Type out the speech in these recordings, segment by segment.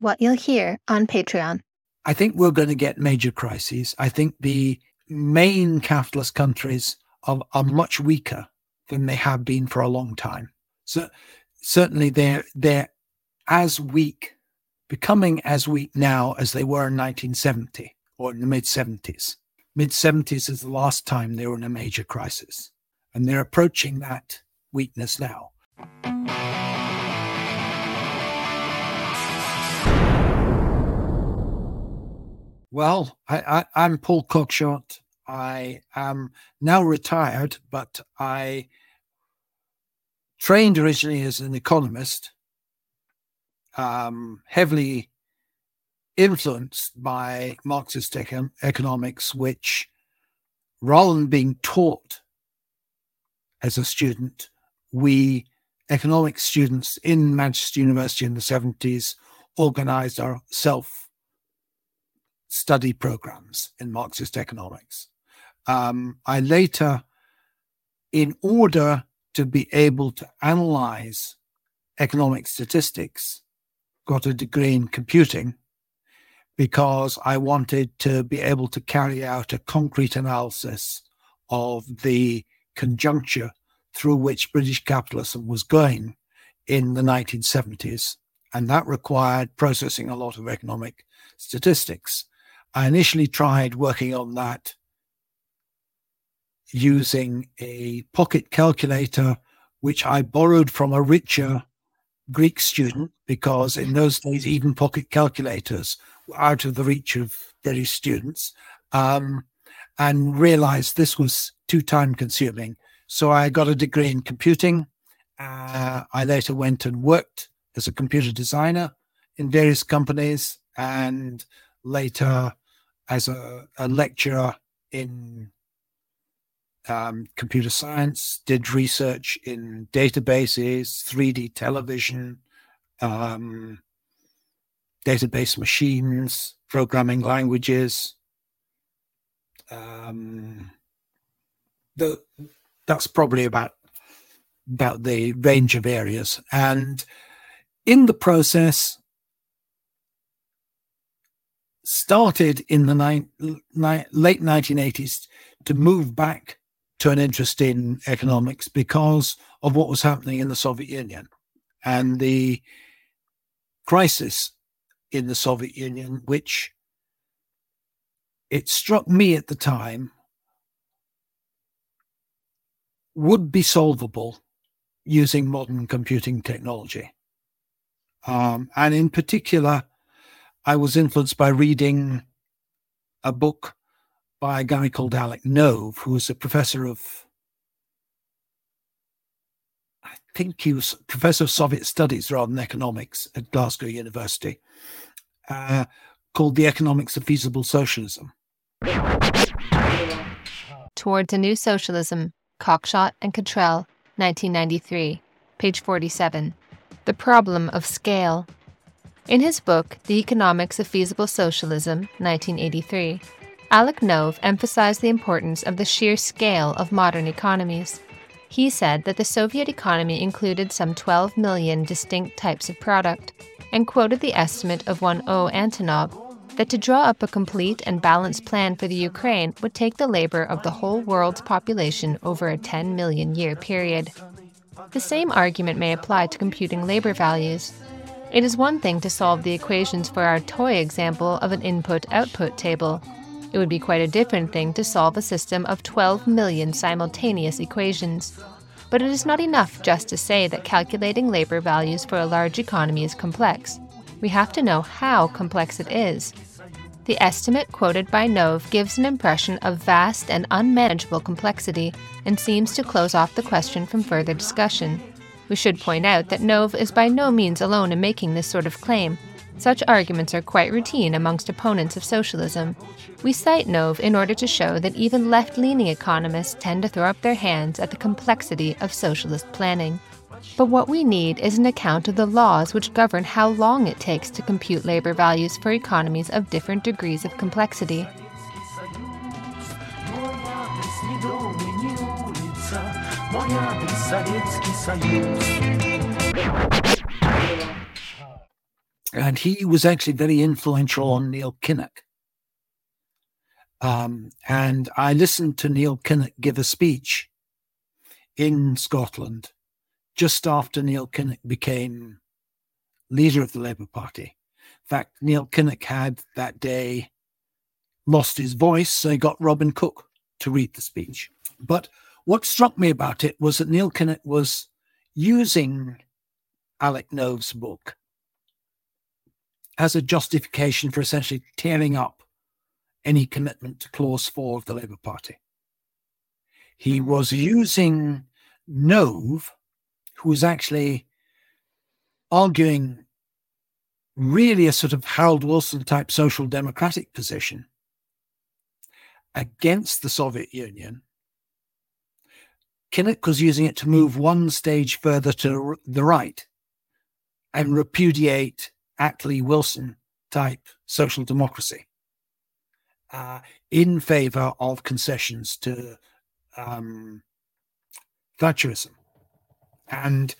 what you'll hear on Patreon. I think we're going to get major crises. I think the main capitalist countries are, are much weaker than they have been for a long time. So certainly they're they're as weak, becoming as weak now as they were in 1970 or in the mid 70s. Mid 70s is the last time they were in a major crisis, and they're approaching that weakness now. Well, I, I, am Paul Cockshott. I am now retired, but I trained originally as an economist, um, heavily influenced by Marxist econ- economics, which rather than being taught as a student, we economics students in Manchester University in the 70s organized our self study programs in Marxist economics. Um, I later, in order to be able to analyze economic statistics, got a degree in computing because I wanted to be able to carry out a concrete analysis of the conjuncture through which British capitalism was going in the 1970s. And that required processing a lot of economic statistics. I initially tried working on that using a pocket calculator, which I borrowed from a richer Greek student, because in those days, even pocket calculators were out of the reach of British students, um, and realized this was too time consuming. So I got a degree in computing. Uh, I later went and worked as a computer designer in various companies and later as a, a lecturer in um, computer science, did research in databases, 3D television, um, database machines, programming languages. Um, the, that's probably about about the range of areas. And in the process, started in the ni- ni- late 1980s to move back to an interest in economics because of what was happening in the Soviet Union and the crisis in the Soviet Union, which it struck me at the time would be solvable using modern computing technology. Um, and in particular, I was influenced by reading a book by a guy called Alec Nove, who was a professor of, I think he was professor of Soviet studies rather than economics at Glasgow University, uh, called The Economics of Feasible Socialism. Towards a New Socialism, Cockshott and Cottrell, 1993, page 47. The Problem of Scale. In his book, The Economics of Feasible Socialism, 1983, Alec Nove emphasized the importance of the sheer scale of modern economies. He said that the Soviet economy included some 12 million distinct types of product, and quoted the estimate of one O. Antonov that to draw up a complete and balanced plan for the Ukraine would take the labor of the whole world's population over a 10 million year period. The same argument may apply to computing labor values. It is one thing to solve the equations for our toy example of an input output table. It would be quite a different thing to solve a system of 12 million simultaneous equations. But it is not enough just to say that calculating labor values for a large economy is complex. We have to know how complex it is. The estimate quoted by Nove gives an impression of vast and unmanageable complexity and seems to close off the question from further discussion. We should point out that Nove is by no means alone in making this sort of claim. Such arguments are quite routine amongst opponents of socialism. We cite Nove in order to show that even left leaning economists tend to throw up their hands at the complexity of socialist planning. But what we need is an account of the laws which govern how long it takes to compute labor values for economies of different degrees of complexity. And he was actually very influential on Neil Kinnock. Um, and I listened to Neil Kinnock give a speech in Scotland just after Neil Kinnock became leader of the Labour Party. In fact, Neil Kinnock had that day lost his voice, so he got Robin Cook to read the speech. But what struck me about it was that Neil Kinnock was using Alec Nove's book as a justification for essentially tearing up any commitment to clause four of the Labour Party. He was using Nove, who was actually arguing really a sort of Harold Wilson type social democratic position against the Soviet Union. Kinnock was using it to move one stage further to the right and repudiate Attlee Wilson type social democracy uh, in favor of concessions to um, Thatcherism. And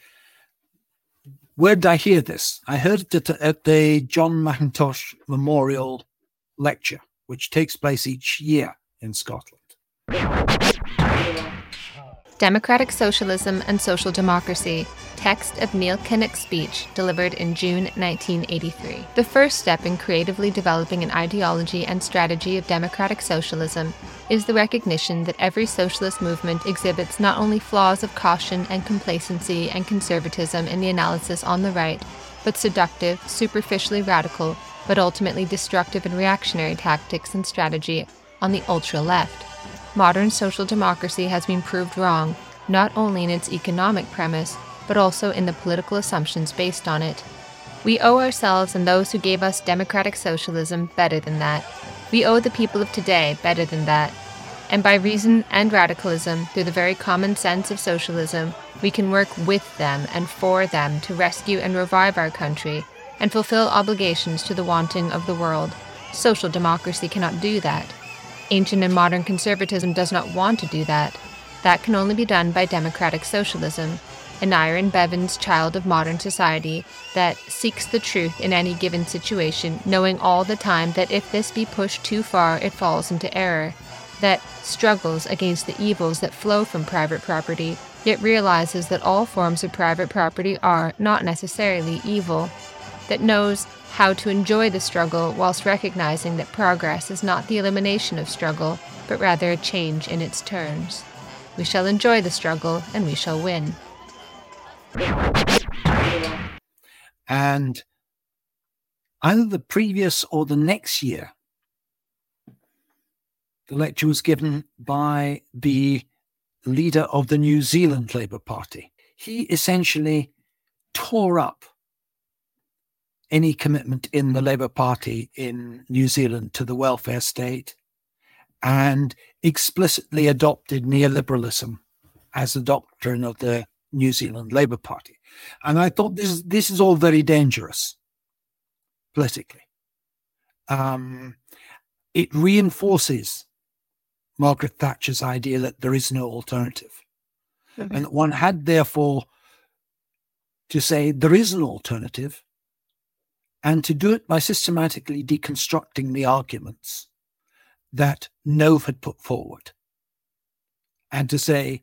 where did I hear this? I heard it at the John Mackintosh Memorial Lecture, which takes place each year in Scotland. Democratic Socialism and Social Democracy, text of Neil Kinnock's speech delivered in June 1983. The first step in creatively developing an ideology and strategy of democratic socialism is the recognition that every socialist movement exhibits not only flaws of caution and complacency and conservatism in the analysis on the right, but seductive, superficially radical, but ultimately destructive and reactionary tactics and strategy on the ultra left. Modern social democracy has been proved wrong, not only in its economic premise, but also in the political assumptions based on it. We owe ourselves and those who gave us democratic socialism better than that. We owe the people of today better than that. And by reason and radicalism, through the very common sense of socialism, we can work with them and for them to rescue and revive our country and fulfill obligations to the wanting of the world. Social democracy cannot do that. Ancient and modern conservatism does not want to do that. That can only be done by democratic socialism, Aneurin Bevan's child of modern society that seeks the truth in any given situation, knowing all the time that if this be pushed too far, it falls into error, that struggles against the evils that flow from private property, yet realizes that all forms of private property are not necessarily evil, that knows how to enjoy the struggle whilst recognizing that progress is not the elimination of struggle, but rather a change in its terms. We shall enjoy the struggle and we shall win. And either the previous or the next year, the lecture was given by the leader of the New Zealand Labour Party. He essentially tore up any commitment in the Labour Party in New Zealand to the welfare state and explicitly adopted neoliberalism as the doctrine of the New Zealand Labour Party. And I thought this, this is all very dangerous politically. Um, it reinforces Margaret Thatcher's idea that there is no alternative. Mm-hmm. And one had, therefore, to say there is an alternative and to do it by systematically deconstructing the arguments that Nove had put forward. And to say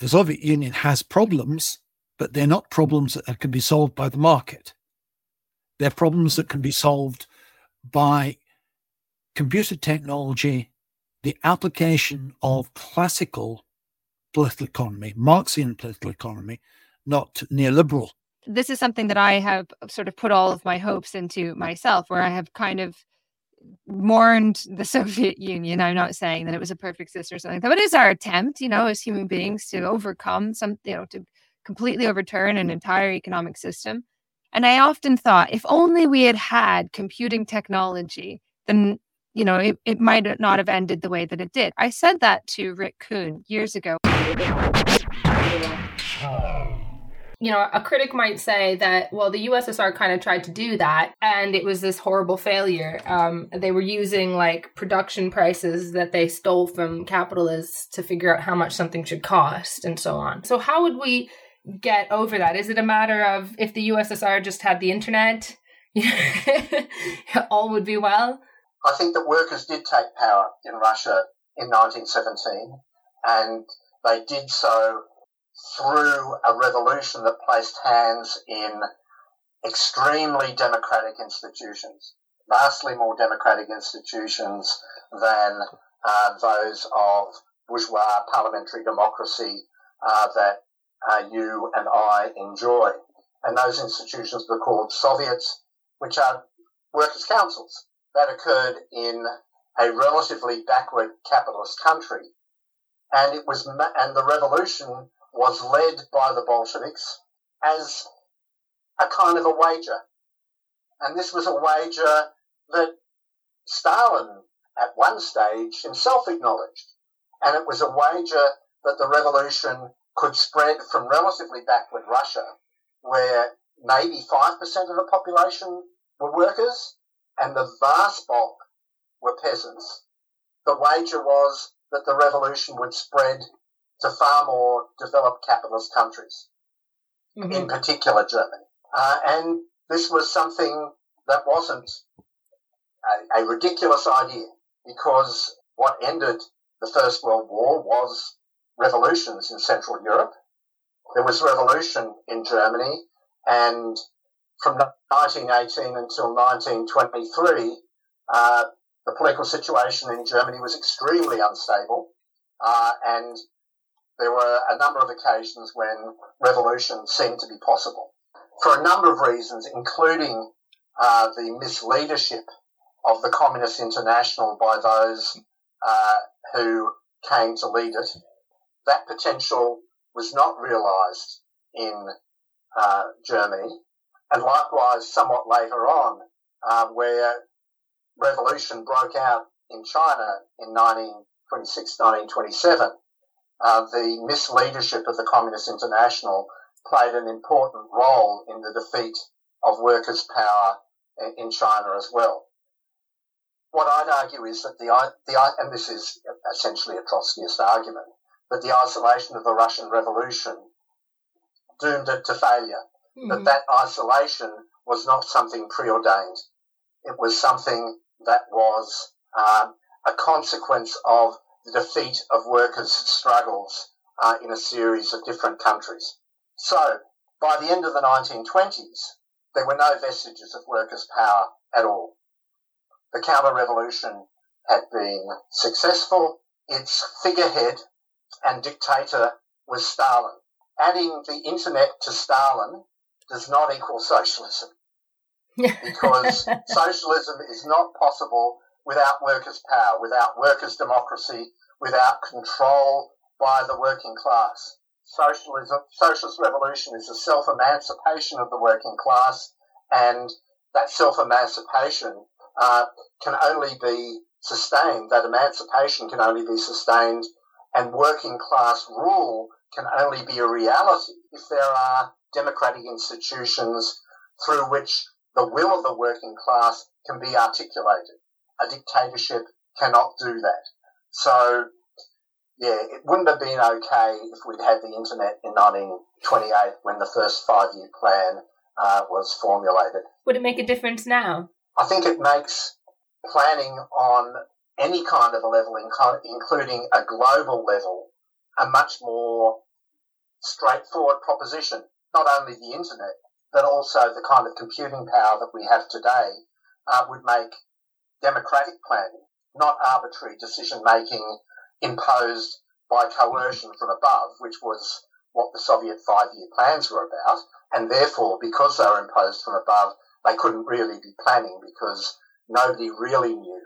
the Soviet Union has problems, but they're not problems that can be solved by the market. They're problems that can be solved by computer technology, the application of classical political economy, Marxian political economy, not neoliberal this is something that I have sort of put all of my hopes into myself, where I have kind of mourned the Soviet Union. I'm not saying that it was a perfect system or something, but it is our attempt, you know, as human beings to overcome some, you know, to completely overturn an entire economic system. And I often thought, if only we had had computing technology, then you know, it, it might not have ended the way that it did. I said that to Rick Kuhn years ago you know, a critic might say that, well, the USSR kind of tried to do that and it was this horrible failure. Um, they were using like production prices that they stole from capitalists to figure out how much something should cost and so on. So, how would we, get over that? Is it a matter of if the USSR just had the internet, all would be well? I think that workers did take power in Russia in 1917, and they did so through a revolution that placed hands in extremely democratic institutions, vastly more democratic institutions than uh, those of bourgeois parliamentary democracy uh, that uh, you and I enjoy. And those institutions were called Soviets, which are workers' councils that occurred in a relatively backward capitalist country. And it was, and the revolution was led by the Bolsheviks as a kind of a wager. And this was a wager that Stalin at one stage himself acknowledged. And it was a wager that the revolution could spread from relatively backward Russia, where maybe 5% of the population were workers and the vast bulk were peasants. The wager was that the revolution would spread to far more developed capitalist countries, mm-hmm. in particular Germany. Uh, and this was something that wasn't a, a ridiculous idea because what ended the First World War was revolutions in Central Europe. There was revolution in Germany, and from 1918 until 1923, uh, the political situation in Germany was extremely unstable, uh, and there were a number of occasions when revolution seemed to be possible. For a number of reasons, including uh, the misleadership of the Communist International by those uh, who came to lead it, that potential was not realised in uh, Germany, and likewise somewhat later on, uh, where revolution broke out in China in 1926, 1927, uh, the misleadership of the Communist International played an important role in the defeat of workers' power in China as well. What I'd argue is that the, the and this is essentially a Trotskyist argument, that the isolation of the Russian Revolution doomed it to failure. Mm-hmm. That that isolation was not something preordained. It was something that was um, a consequence of the defeat of workers' struggles uh, in a series of different countries. So, by the end of the 1920s, there were no vestiges of workers' power at all. The counter revolution had been successful. Its figurehead and dictator was Stalin. Adding the internet to Stalin does not equal socialism because socialism is not possible without workers' power, without workers' democracy, without control by the working class. Socialism, socialist revolution is a self-emancipation of the working class, and that self-emancipation uh, can only be sustained. That emancipation can only be sustained, and working class rule can only be a reality if there are democratic institutions through which the will of the working class can be articulated. A dictatorship cannot do that. So, yeah, it wouldn't have been okay if we'd had the internet in 1928 when the first five year plan uh, was formulated. Would it make a difference now? I think it makes planning on any kind of a level, including a global level, a much more straightforward proposition. Not only the internet, but also the kind of computing power that we have today uh, would make democratic planning, not arbitrary decision making imposed by coercion from above, which was what the Soviet five year plans were about. And therefore, because they were imposed from above, they couldn't really be planning because nobody really knew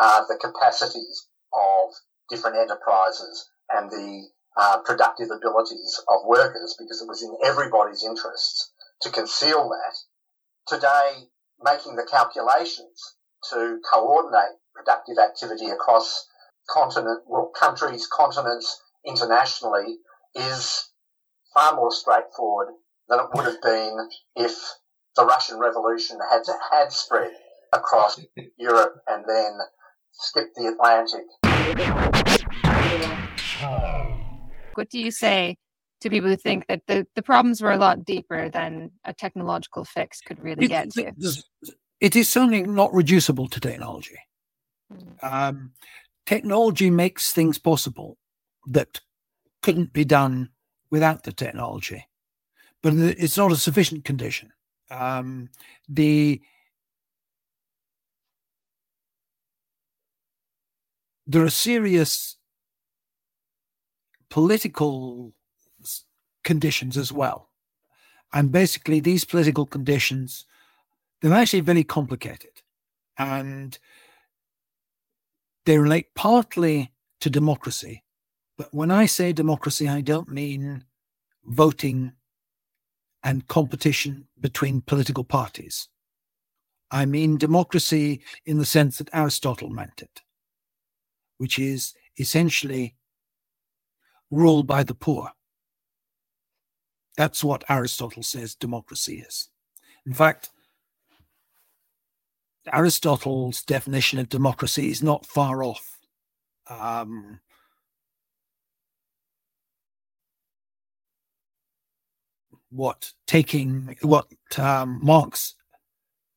uh, the capacities of different enterprises and the uh, productive abilities of workers because it was in everybody's interests to conceal that. Today, making the calculations to coordinate productive activity across continent, well, countries, continents, internationally is far more straightforward than it would have been if the Russian Revolution had had spread across Europe and then skipped the Atlantic. What do you say to people who think that the, the problems were a lot deeper than a technological fix could really it, get to. It is certainly not reducible to technology. Mm. Um, technology makes things possible that couldn't be done without the technology, but it's not a sufficient condition. Um, the there are serious political conditions as well. And basically, these political conditions, they're actually very complicated. And they relate partly to democracy. But when I say democracy, I don't mean voting and competition between political parties. I mean democracy in the sense that Aristotle meant it, which is essentially rule by the poor. That's what Aristotle says democracy is. In fact, Aristotle's definition of democracy is not far off. Um, what taking what um, Marx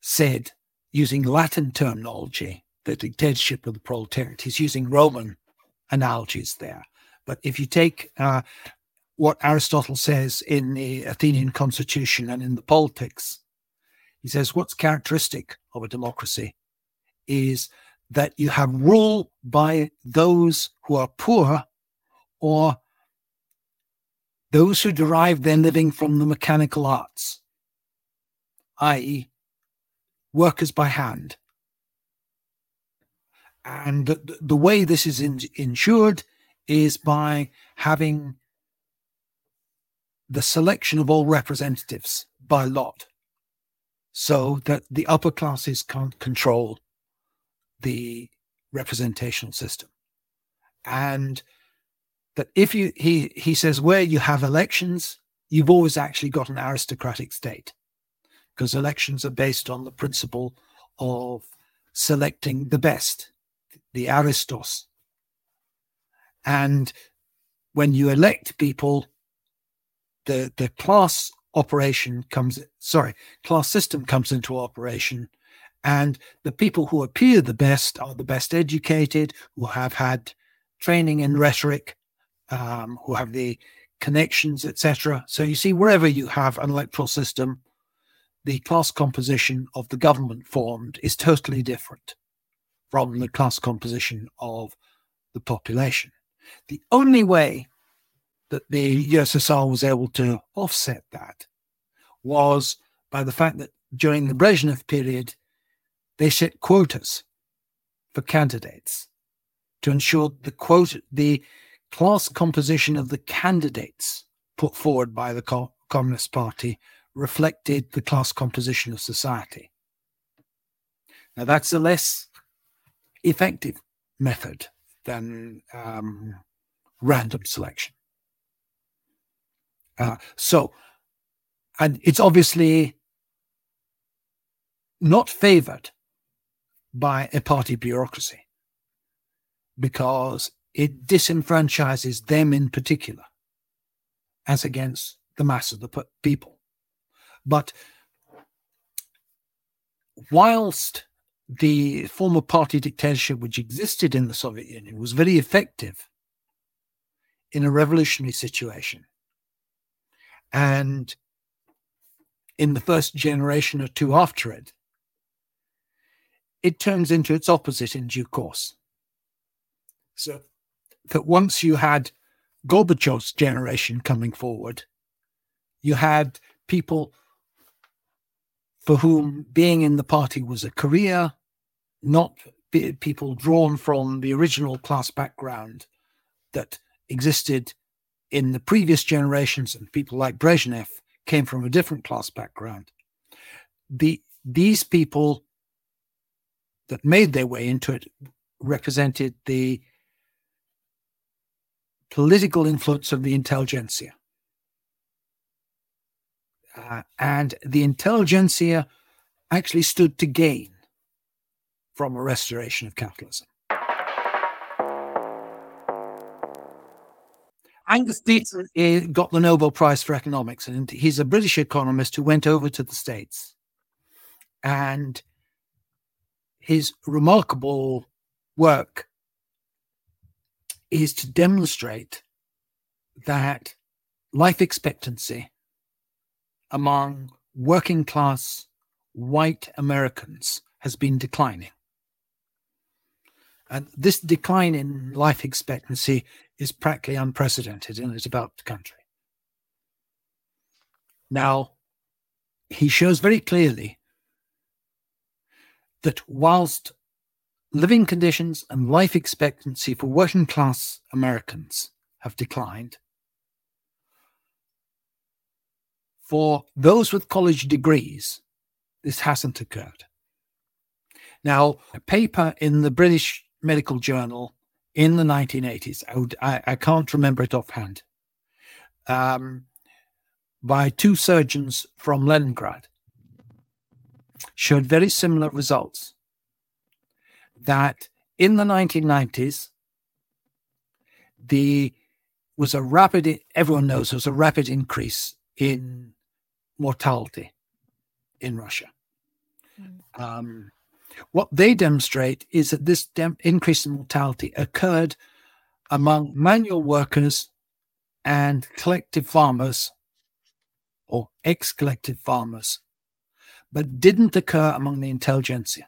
said using Latin terminology, the dictatorship of the proletariat. He's using Roman analogies there. But if you take uh, what Aristotle says in the Athenian constitution and in the politics. He says what's characteristic of a democracy is that you have rule by those who are poor or those who derive their living from the mechanical arts, i.e., workers by hand. And the, the way this is in, ensured is by having the selection of all representatives by lot so that the upper classes can't control the representational system. And that if you, he, he says, where you have elections, you've always actually got an aristocratic state because elections are based on the principle of selecting the best, the aristos. And when you elect people, the the class operation comes sorry class system comes into operation. And the people who appear the best are the best educated who have had training in rhetoric um, who have the connections etc so you see wherever you have an electoral system the class composition of the government formed is totally different from the class composition of the population. The only way that the USSR was able to offset that was by the fact that during the Brezhnev period, they set quotas for candidates to ensure the quote the class composition of the candidates put forward by the Co- Communist Party reflected the class composition of society. Now that's a less effective method than um, random selection. Uh, so, and it's obviously not favored by a party bureaucracy because it disenfranchises them in particular as against the mass of the people. But whilst the former party dictatorship which existed in the Soviet Union was very effective in a revolutionary situation, and in the first generation or two after it, it turns into its opposite in due course. So that once you had Gorbachev's generation coming forward, you had people for whom being in the party was a career, not people drawn from the original class background that existed in the previous generations and people like Brezhnev came from a different class background. The these people that made their way into it represented the political influence of the intelligentsia. Uh, and the intelligentsia actually stood to gain from a restoration of capitalism. Angus Deaton got the Nobel Prize for economics, and he's a British economist who went over to the States. And his remarkable work is to demonstrate that life expectancy among working class white Americans has been declining. And this decline in life expectancy is practically unprecedented in a developed country. Now, he shows very clearly that whilst living conditions and life expectancy for working class Americans have declined, for those with college degrees, this hasn't occurred. Now, a paper in the British Medical Journal in the 1980s, I, would, I, I can't remember it offhand, um, by two surgeons from Leningrad, showed very similar results. That in the 1990s, the was a rapid everyone knows there was a rapid increase in mortality in Russia. Mm. Um, what they demonstrate is that this dem- increase in mortality occurred among manual workers and collective farmers or ex collective farmers, but didn't occur among the intelligentsia.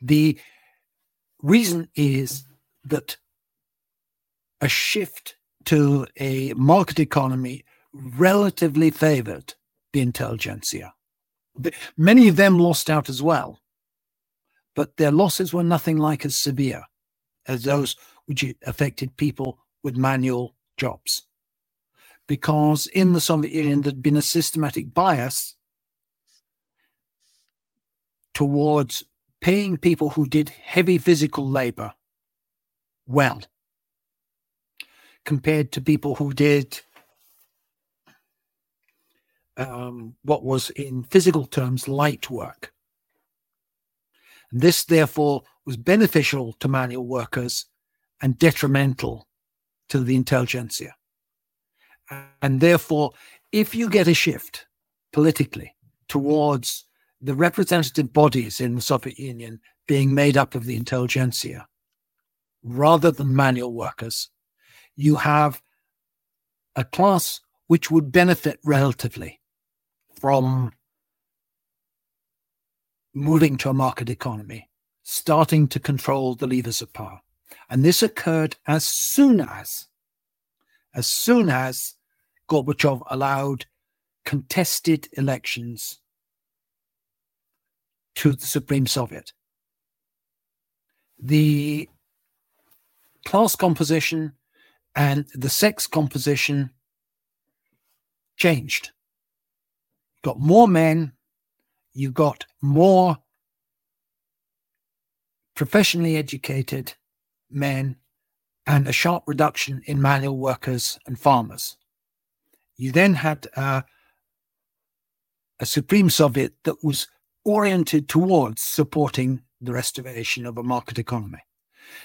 The reason is that a shift to a market economy relatively favored the intelligentsia. Many of them lost out as well, but their losses were nothing like as severe as those which affected people with manual jobs. Because in the Soviet Union, there'd been a systematic bias towards paying people who did heavy physical labor well compared to people who did um, what was in physical terms light work. This, therefore, was beneficial to manual workers and detrimental to the intelligentsia. And therefore, if you get a shift politically towards the representative bodies in the Soviet Union being made up of the intelligentsia rather than manual workers, you have a class which would benefit relatively from moving to a market economy, starting to control the levers of power. And this occurred as soon as, as soon as Gorbachev allowed contested elections to the Supreme Soviet. The class composition and the sex composition changed got more men, you've got more professionally educated men, and a sharp reduction in manual workers and farmers. You then had uh, a Supreme Soviet that was oriented towards supporting the restoration of a market economy.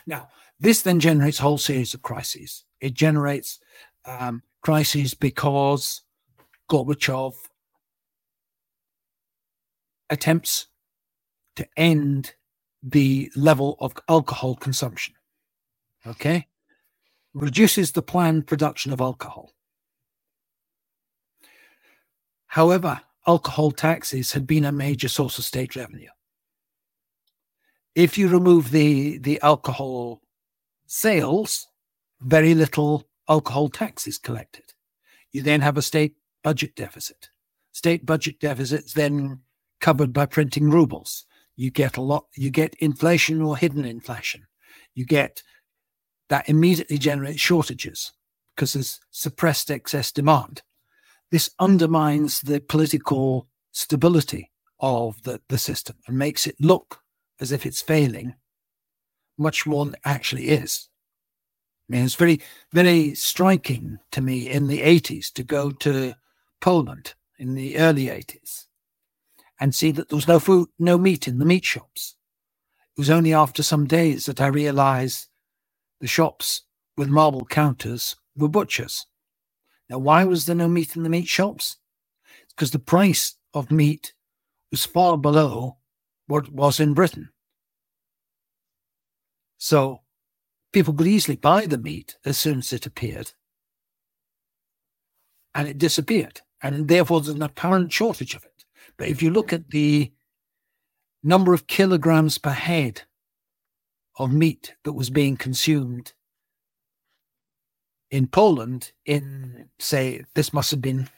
Now, this then generates a whole series of crises. It generates um, crises because Gorbachev attempts to end the level of alcohol consumption. Okay? Reduces the planned production of alcohol. However, alcohol taxes had been a major source of state revenue. If you remove the, the alcohol sales, very little alcohol tax is collected. You then have a state budget deficit. State budget deficits then covered by printing rubles. You get a lot, you get inflation or hidden inflation. You get that immediately generates shortages because there's suppressed excess demand. This undermines the political stability of the, the system and makes it look as if it's failing much more than it actually is. I mean, it's very, very striking to me in the 80s to go to Poland in the early 80s and see that there was no food, no meat in the meat shops. It was only after some days that I realized the shops with marble counters were butchers. Now, why was there no meat in the meat shops? Because the price of meat was far below what it was in Britain. So people could easily buy the meat as soon as it appeared. And it disappeared. And therefore, there's an apparent shortage of it. But if you look at the number of kilograms per head of meat that was being consumed in Poland in, say, this must have been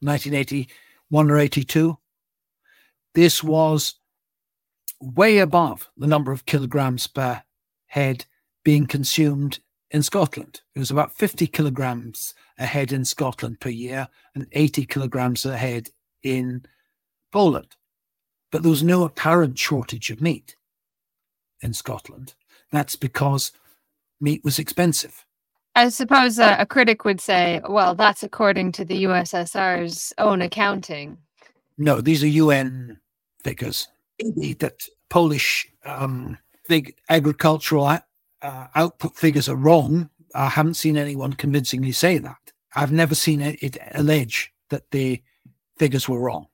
1981 or 82. This was way above the number of kilograms per head being consumed in Scotland. It was about 50 kilograms a head in Scotland per year and 80 kilograms a head in Poland. But there was no apparent shortage of meat in Scotland. That's because meat was expensive. I suppose a, a critic would say, well, that's according to the USSR's own accounting. No, these are UN figures. Indeed, that Polish um, big agricultural uh, output figures are wrong. I haven't seen anyone convincingly say that. I've never seen it, it allege that the figures were wrong.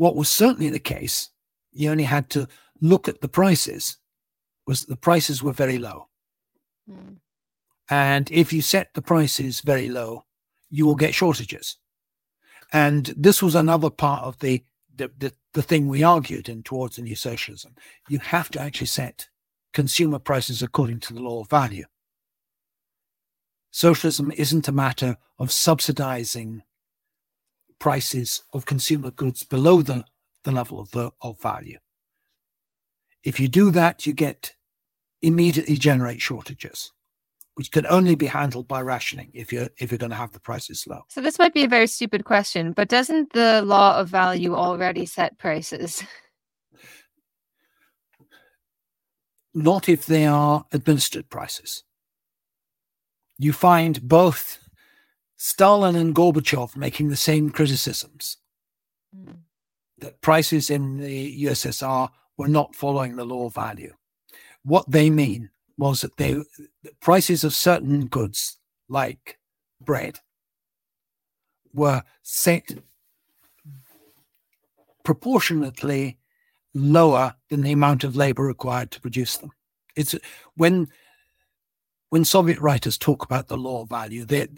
What was certainly the case, you only had to look at the prices, was that the prices were very low. Mm. And if you set the prices very low, you will get shortages. And this was another part of the the, the, the thing we argued in towards the new socialism. You have to actually set consumer prices according to the law of value. Socialism isn't a matter of subsidizing prices of consumer goods below the, the level of, the, of value. If you do that, you get immediately generate shortages which can only be handled by rationing if you're if you're going to have the prices low. So this might be a very stupid question, but doesn't the law of value already set prices? Not if they are administered prices. You find both Stalin and Gorbachev making the same criticisms mm. that prices in the USSR were not following the law of value. What they mean was that they the prices of certain goods like bread were set proportionately lower than the amount of labor required to produce them. It's when when Soviet writers talk about the law of value, they're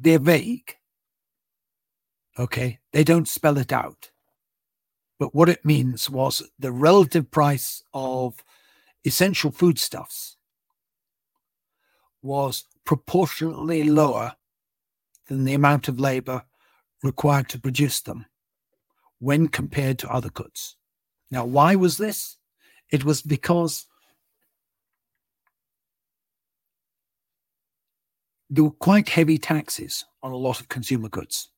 they're vague. Okay, they don't spell it out. But what it means was the relative price of essential foodstuffs was proportionately lower than the amount of labor required to produce them when compared to other goods. Now, why was this? It was because there were quite heavy taxes on a lot of consumer goods.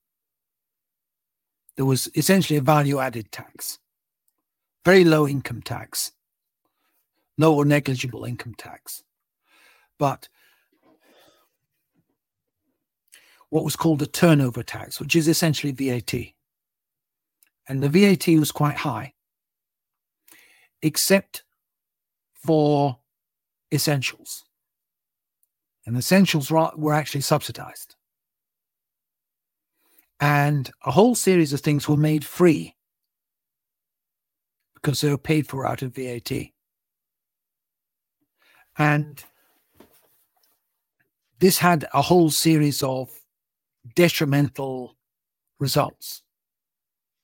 There was essentially a value added tax, very low income tax, no or negligible income tax. But what was called a turnover tax, which is essentially VAT. And the VAT was quite high, except for essentials. And essentials were actually subsidized. And a whole series of things were made free because they were paid for out of VAT. And this had a whole series of detrimental results.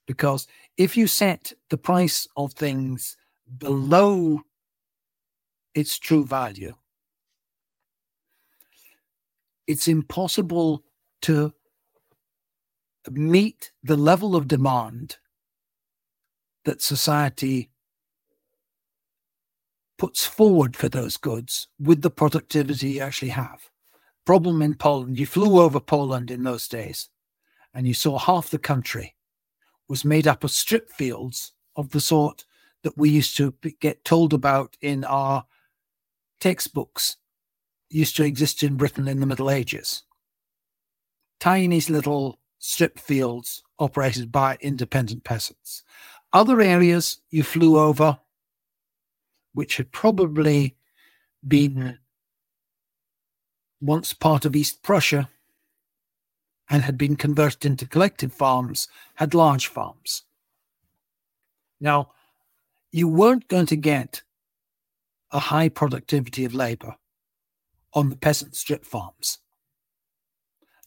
Because if you set the price of things below its true value, it's impossible to meet the level of demand that society puts forward for those goods with the productivity you actually have. Problem in Poland, you flew over Poland in those days and you saw half the country was made up of strip fields of the sort that we used to get told about in our textbooks used to exist in Britain in the Middle Ages. Tiny little strip fields operated by independent peasants. Other areas you flew over which had probably been once part of East Prussia and had been converted into collective farms, had large farms. Now, you weren't going to get a high productivity of labor on the peasant strip farms.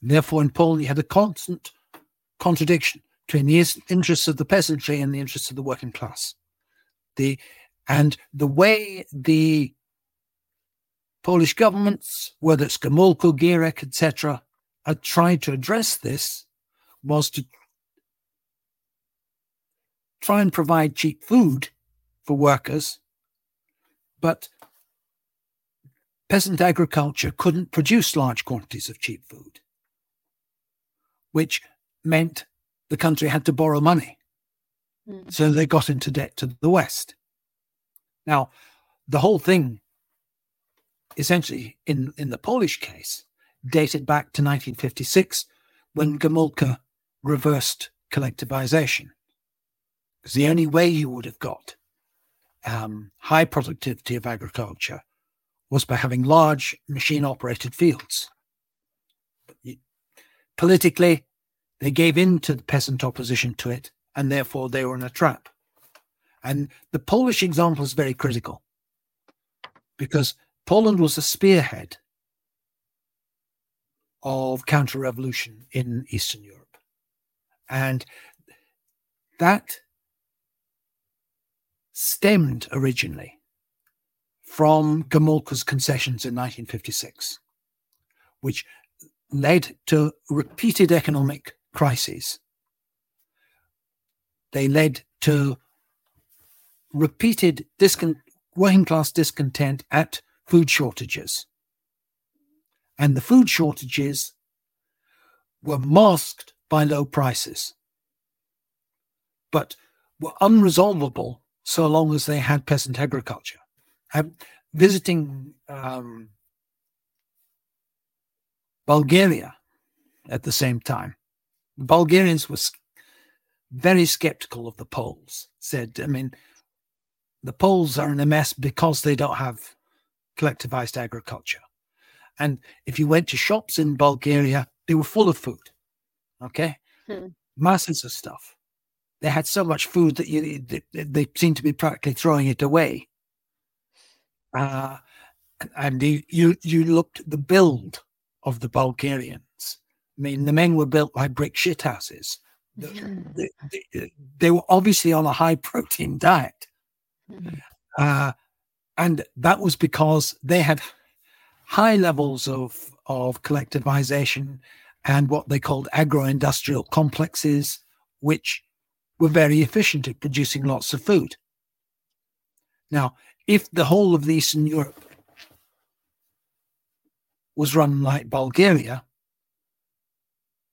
Therefore, in Poland, you had a constant contradiction between the interests of the peasantry and the interests of the working class. The and the way the Polish governments, whether it's Gomulka, Gierek, etc., had tried to address this was to try and provide cheap food for workers, but peasant agriculture couldn't produce large quantities of cheap food, which meant the country had to borrow money. Mm. So they got into debt to the West. Now, the whole thing, essentially, in, in the Polish case, dated back to 1956 when Gomulka reversed collectivization. Because the only way you would have got um, high productivity of agriculture was by having large machine operated fields. Politically, they gave in to the peasant opposition to it, and therefore they were in a trap. And the Polish example is very critical because Poland was a spearhead of counter revolution in Eastern Europe. And that stemmed originally from Gomulka's concessions in 1956, which led to repeated economic crises. They led to repeated discon- working class discontent at food shortages. And the food shortages were masked by low prices, but were unresolvable so long as they had peasant agriculture. I'm visiting um, Bulgaria at the same time. The Bulgarians were very skeptical of the Poles, said, I mean, the Poles are in a mess because they don't have collectivized agriculture. And if you went to shops in Bulgaria, they were full of food. Okay. Hmm. Masses of stuff. They had so much food that you, they, they seemed to be practically throwing it away. Uh, and you, you, you looked at the build of the Bulgarians. I mean, the men were built like brick shithouses. They, they, they, were obviously on a high protein diet. Hmm. Uh, and that was because they had high levels of, of collectivization and what they called agro-industrial complexes, which were very efficient at producing lots of food. Now, if the whole of Eastern Europe was run like Bulgaria,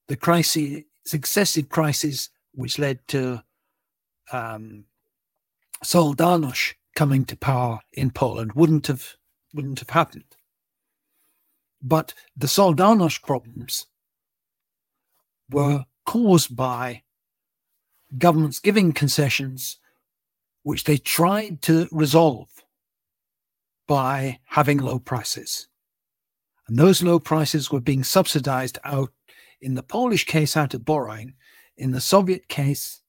the crisis, successive crises which led to um, coming to power in Poland wouldn't have wouldn't have happened. But the Solidarność problems were caused by governments giving concessions, which they tried to resolve by having low prices. And those low prices were being subsidized out, in the Polish case, out of borrowing, in the Soviet case,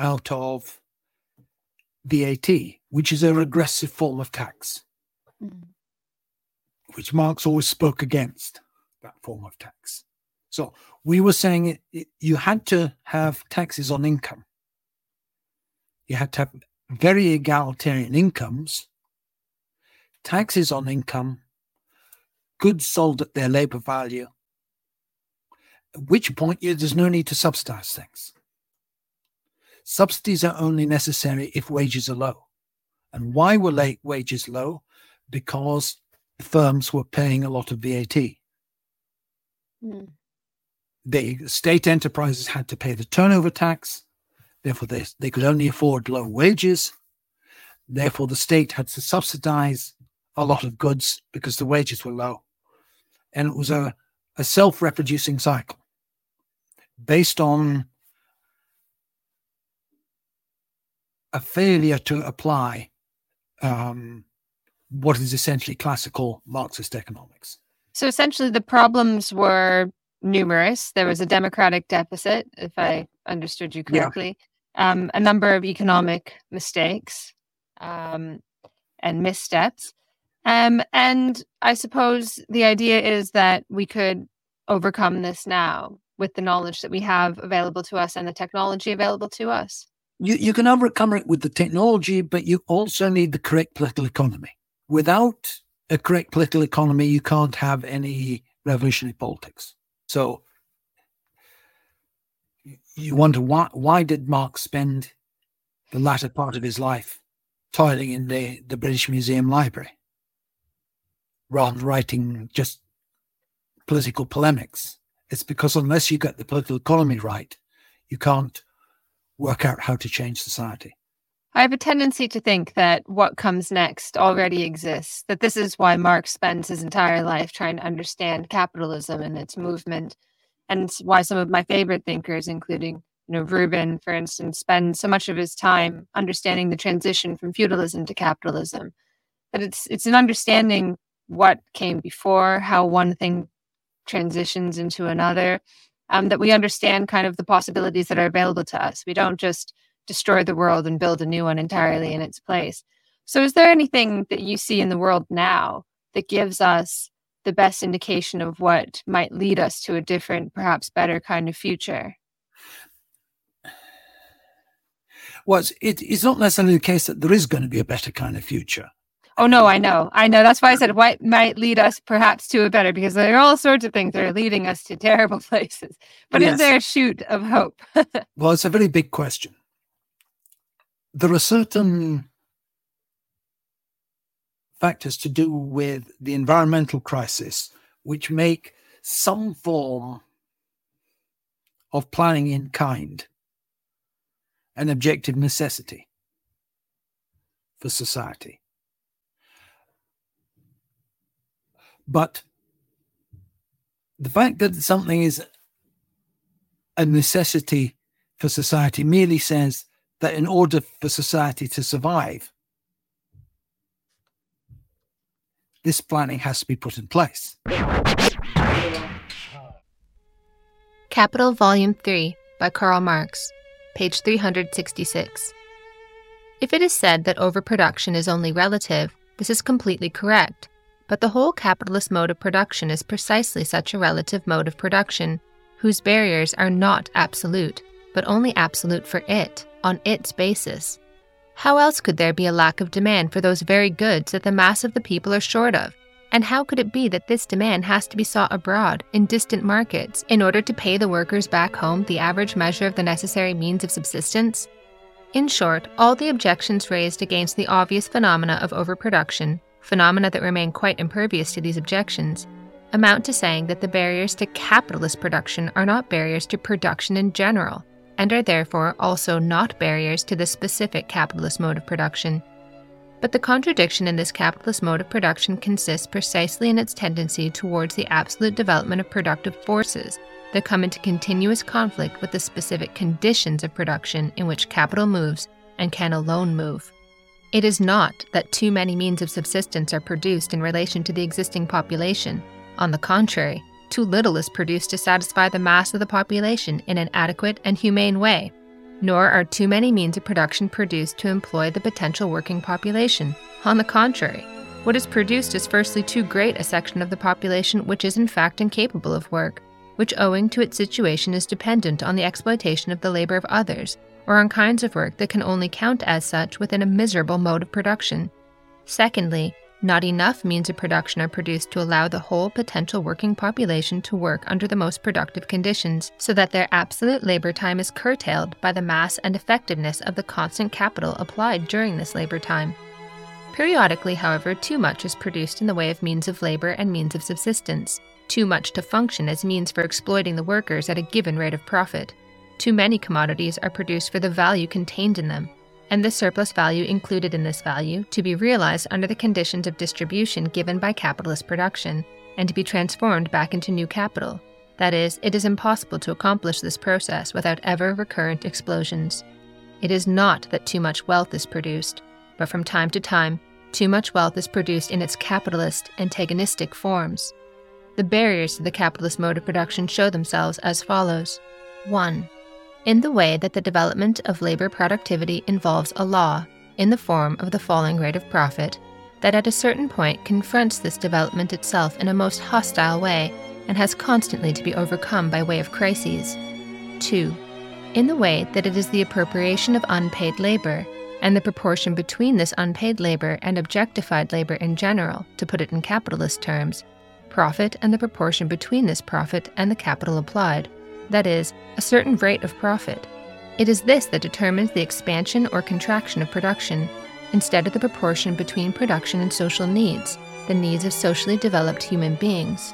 out of VAT, which is a regressive form of tax. Mm which Marx always spoke against that form of tax. So we were saying it, it, you had to have taxes on income. You had to have very egalitarian incomes, taxes on income, goods sold at their labor value, at which point there's no need to subsidize things. Subsidies are only necessary if wages are low. And why were late wages low? Because firms were paying a lot of VAT. Mm. The state enterprises had to pay the turnover tax. Therefore, they, they could only afford low wages. Therefore, the state had to subsidize a lot of goods because the wages were low. And it was a, a self reproducing cycle based on a failure to apply um, what is essentially classical Marxist economics. So essentially, the problems were numerous. There was a democratic deficit, if I understood you correctly, yeah. um, a number of economic mistakes um, and missteps. Um, and I suppose the idea is that we could overcome this now with the knowledge that we have available to us and the technology available to us. You, you can overcome it with the technology, but you also need the correct political economy. Without a correct political economy, you can't have any revolutionary politics. So you wonder why why did Marx spend the latter part of his life toiling in the, the British Museum library rather than writing just political polemics? It's because unless you get the political economy right, you can't work out how to change society. I have a tendency to think that what comes next already exists, that this is why Marx spends his entire life trying to understand capitalism and its movement, and why some of my favorite thinkers, including you know Rubin, for instance, spend so much of his time understanding the transition from feudalism to capitalism. That it's it's an understanding what came before, how one thing transitions into another, um, that we understand kind of the possibilities that are available to us. We don't just destroy the world and build a new one entirely in its place. So, is there anything that you see in the world now that gives us the best indication of what might lead us to a different, perhaps better kind of future? Well, it's, it, it's not necessarily the case that there is going to be a better kind of future. Oh no, I know, I know. That's why I said what might lead us perhaps to a better, because there are all sorts of things that are leading us to terrible places. But yes. is there a shoot of hope? well, it's a very big question. There are certain factors to do with the environmental crisis which make some form of planning in kind an objective necessity for society. But the fact that something is a necessity for society merely says that in order for society to survive, this planning has to be put in place. Capital Volume 3 by Karl Marx, page 366. If it is said that overproduction is only relative, this is completely correct. But the whole capitalist mode of production is precisely such a relative mode of production, whose barriers are not absolute, but only absolute for it, on its basis. How else could there be a lack of demand for those very goods that the mass of the people are short of? And how could it be that this demand has to be sought abroad, in distant markets, in order to pay the workers back home the average measure of the necessary means of subsistence? In short, all the objections raised against the obvious phenomena of overproduction phenomena that remain quite impervious to these objections, amount to saying that the barriers to capitalist production are not barriers to production in general, and are therefore also not barriers to the specific capitalist mode of production. But the contradiction in this capitalist mode of production consists precisely in its tendency towards the absolute development of productive forces that come into continuous conflict with the specific conditions of production in which capital moves and can alone move. It is not that too many means of subsistence are produced in relation to the existing population. On the contrary, too little is produced to satisfy the mass of the population in an adequate and humane way. Nor are too many means of production produced to employ the potential working population. On the contrary, what is produced is firstly too great a section of the population which is in fact incapable of work, which owing to its situation is dependent on the exploitation of the labor of others, or on kinds of work that can only count as such within a miserable mode of production. Secondly, not enough means of production are produced to allow the whole potential working population to work under the most productive conditions, so that their absolute labor time is curtailed by the mass and effectiveness of the constant capital applied during this labor time. Periodically, however, too much is produced in the way of means of labor and means of subsistence, too much to function as means for exploiting the workers at a given rate of profit. Too many commodities are produced for the value contained in them, and the surplus value included in this value to be realized under the conditions of distribution given by capitalist production, and to be transformed back into new capital. That is, it is impossible to accomplish this process without ever recurrent explosions. It is not that too much wealth is produced, but from time to time, too much wealth is produced in its capitalist, antagonistic forms. The barriers to the capitalist mode of production show themselves as follows 1. In the way that the development of labor productivity involves a law, in the form of the falling rate of profit, that at a certain point confronts this development itself in a most hostile way and has constantly to be overcome by way of crises. 2. In the way that it is the appropriation of unpaid labor, and the proportion between this unpaid labor and objectified labor in general, to put it in capitalist terms, profit and the proportion between this profit and the capital applied, that is, a certain rate of profit. It is this that determines the expansion or contraction of production, instead of the proportion between production and social needs, the needs of socially developed human beings.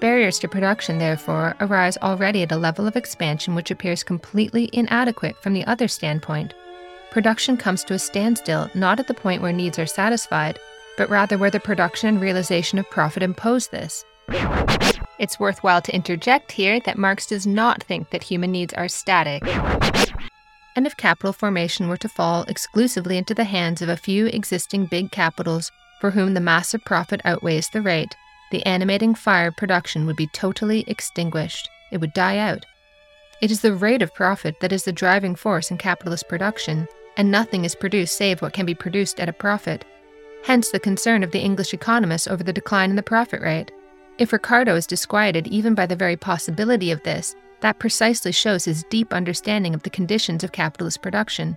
Barriers to production, therefore, arise already at a level of expansion which appears completely inadequate from the other standpoint. Production comes to a standstill not at the point where needs are satisfied, but rather where the production and realization of profit impose this. It's worthwhile to interject here that Marx does not think that human needs are static. And if capital formation were to fall exclusively into the hands of a few existing big capitals for whom the massive profit outweighs the rate, the animating fire of production would be totally extinguished. It would die out. It is the rate of profit that is the driving force in capitalist production, and nothing is produced save what can be produced at a profit. Hence the concern of the English economists over the decline in the profit rate. If Ricardo is disquieted even by the very possibility of this, that precisely shows his deep understanding of the conditions of capitalist production.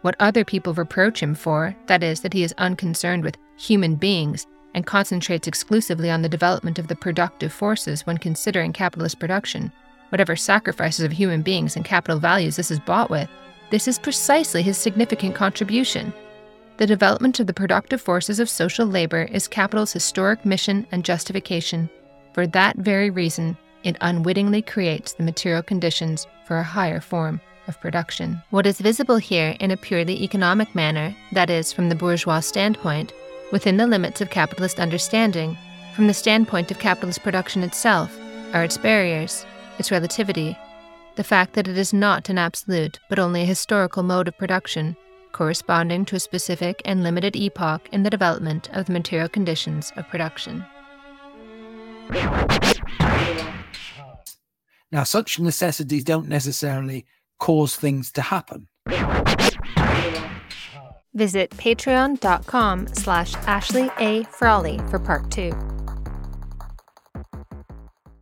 What other people reproach him for, that is, that he is unconcerned with human beings, and concentrates exclusively on the development of the productive forces when considering capitalist production, whatever sacrifices of human beings and capital values this is bought with, this is precisely his significant contribution. The development of the productive forces of social labor is capital's historic mission and justification. For that very reason, it unwittingly creates the material conditions for a higher form of production. What is visible here in a purely economic manner, that is, from the bourgeois standpoint, within the limits of capitalist understanding, from the standpoint of capitalist production itself, are its barriers, its relativity, the fact that it is not an absolute, but only a historical mode of production, corresponding to a specific and limited epoch in the development of the material conditions of production. Now, such necessities don't necessarily cause things to happen. Visit patreon.com slash Ashley A. Frawley for part two.